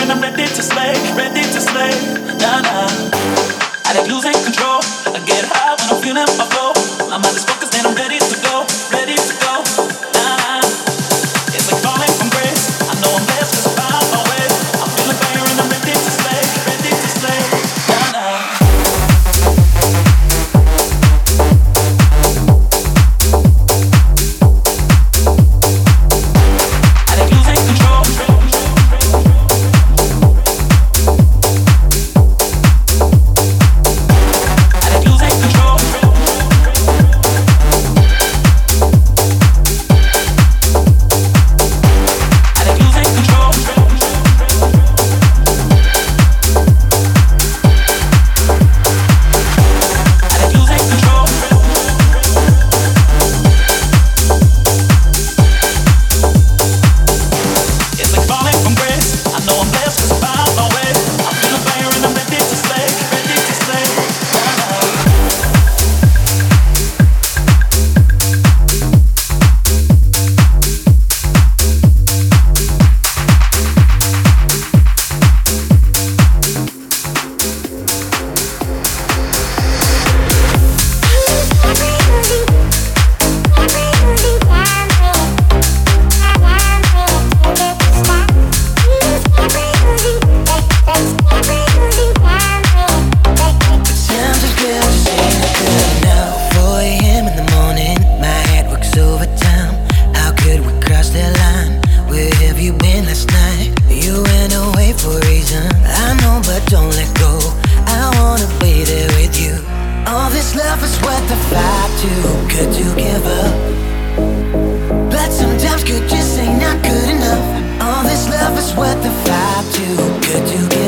and I'm ready to slay, ready to slay. Nah, nah. I like losing control. I get high when I'm feeling my flow. My mind is focused and I'm ready. Could you give up? But sometimes could just say not good enough. All this love is worth the fight to. Could you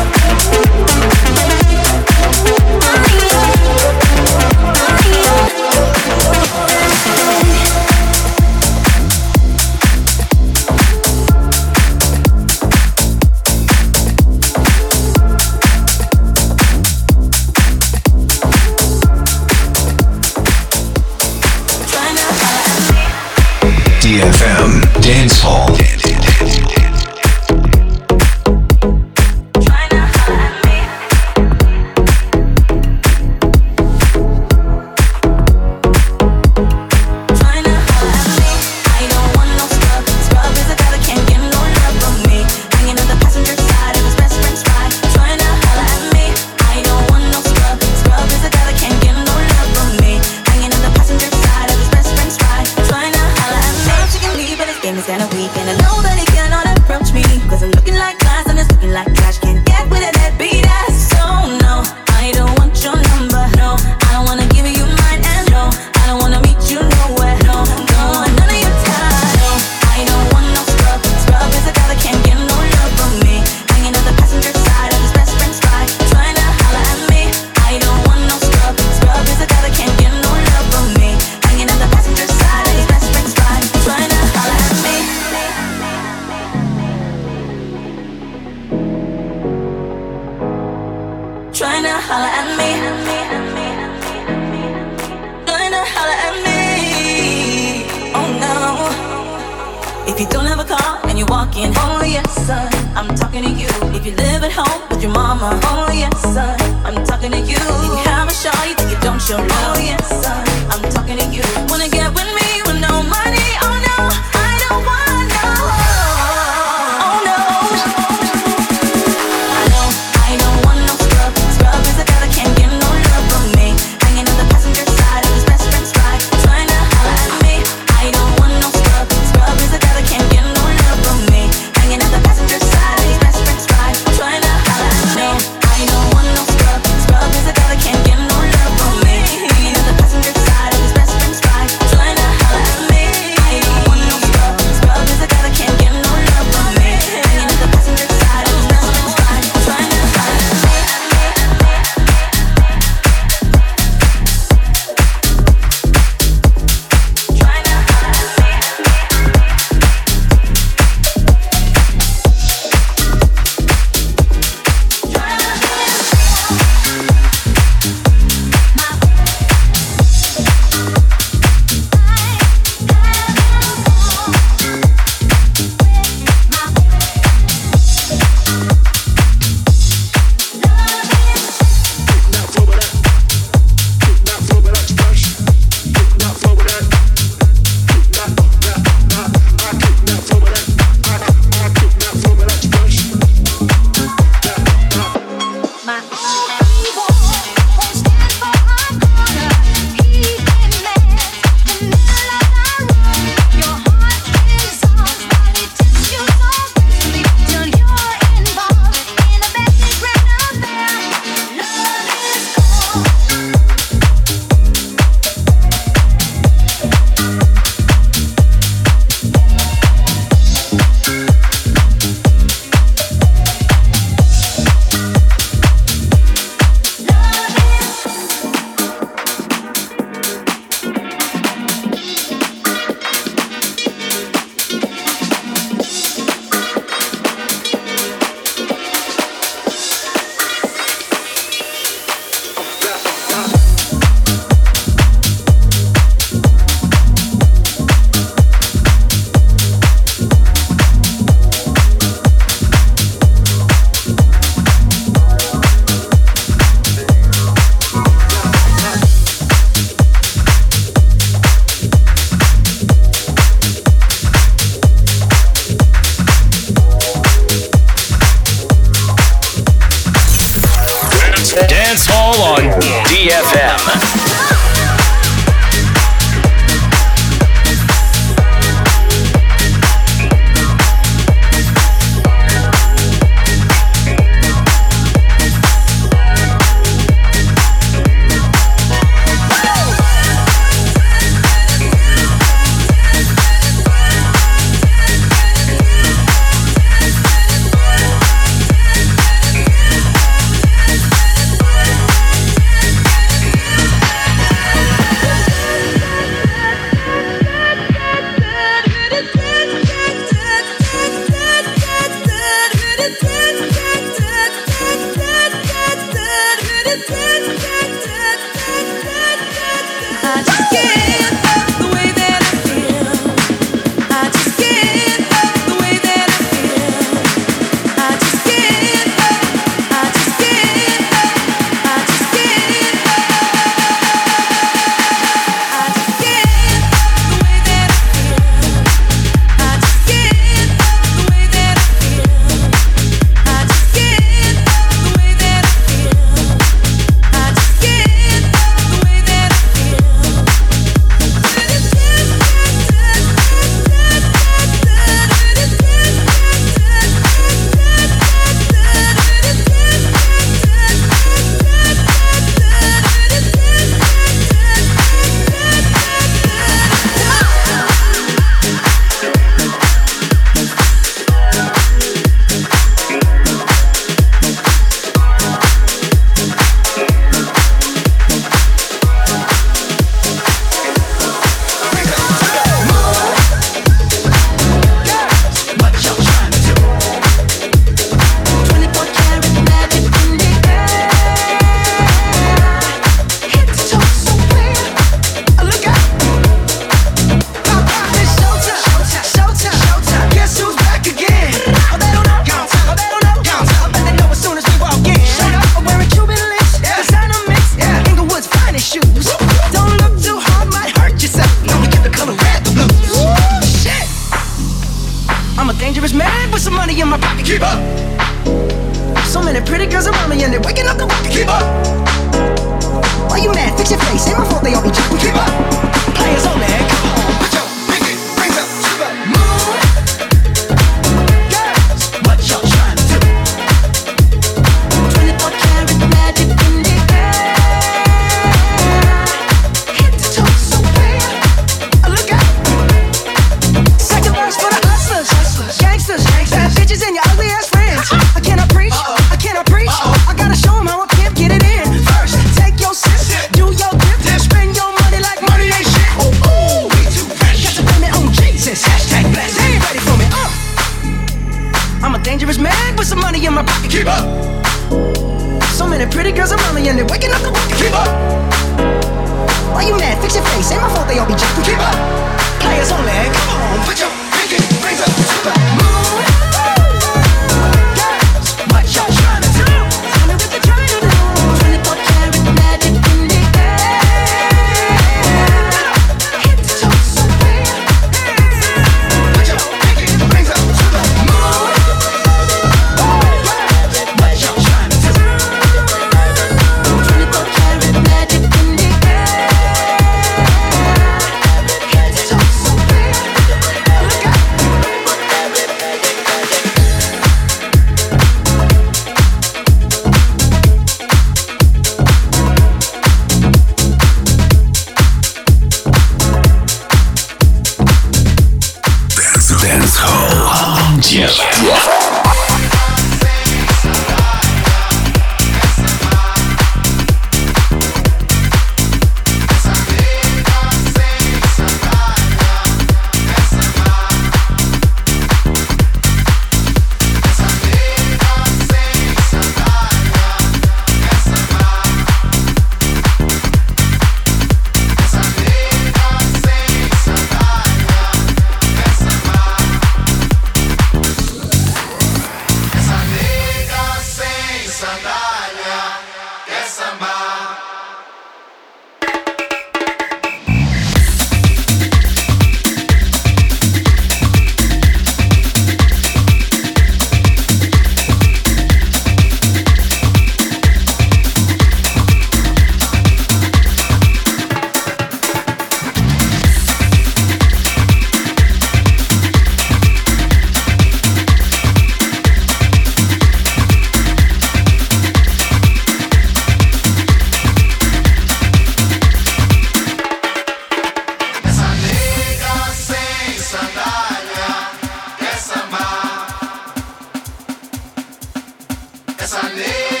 Esa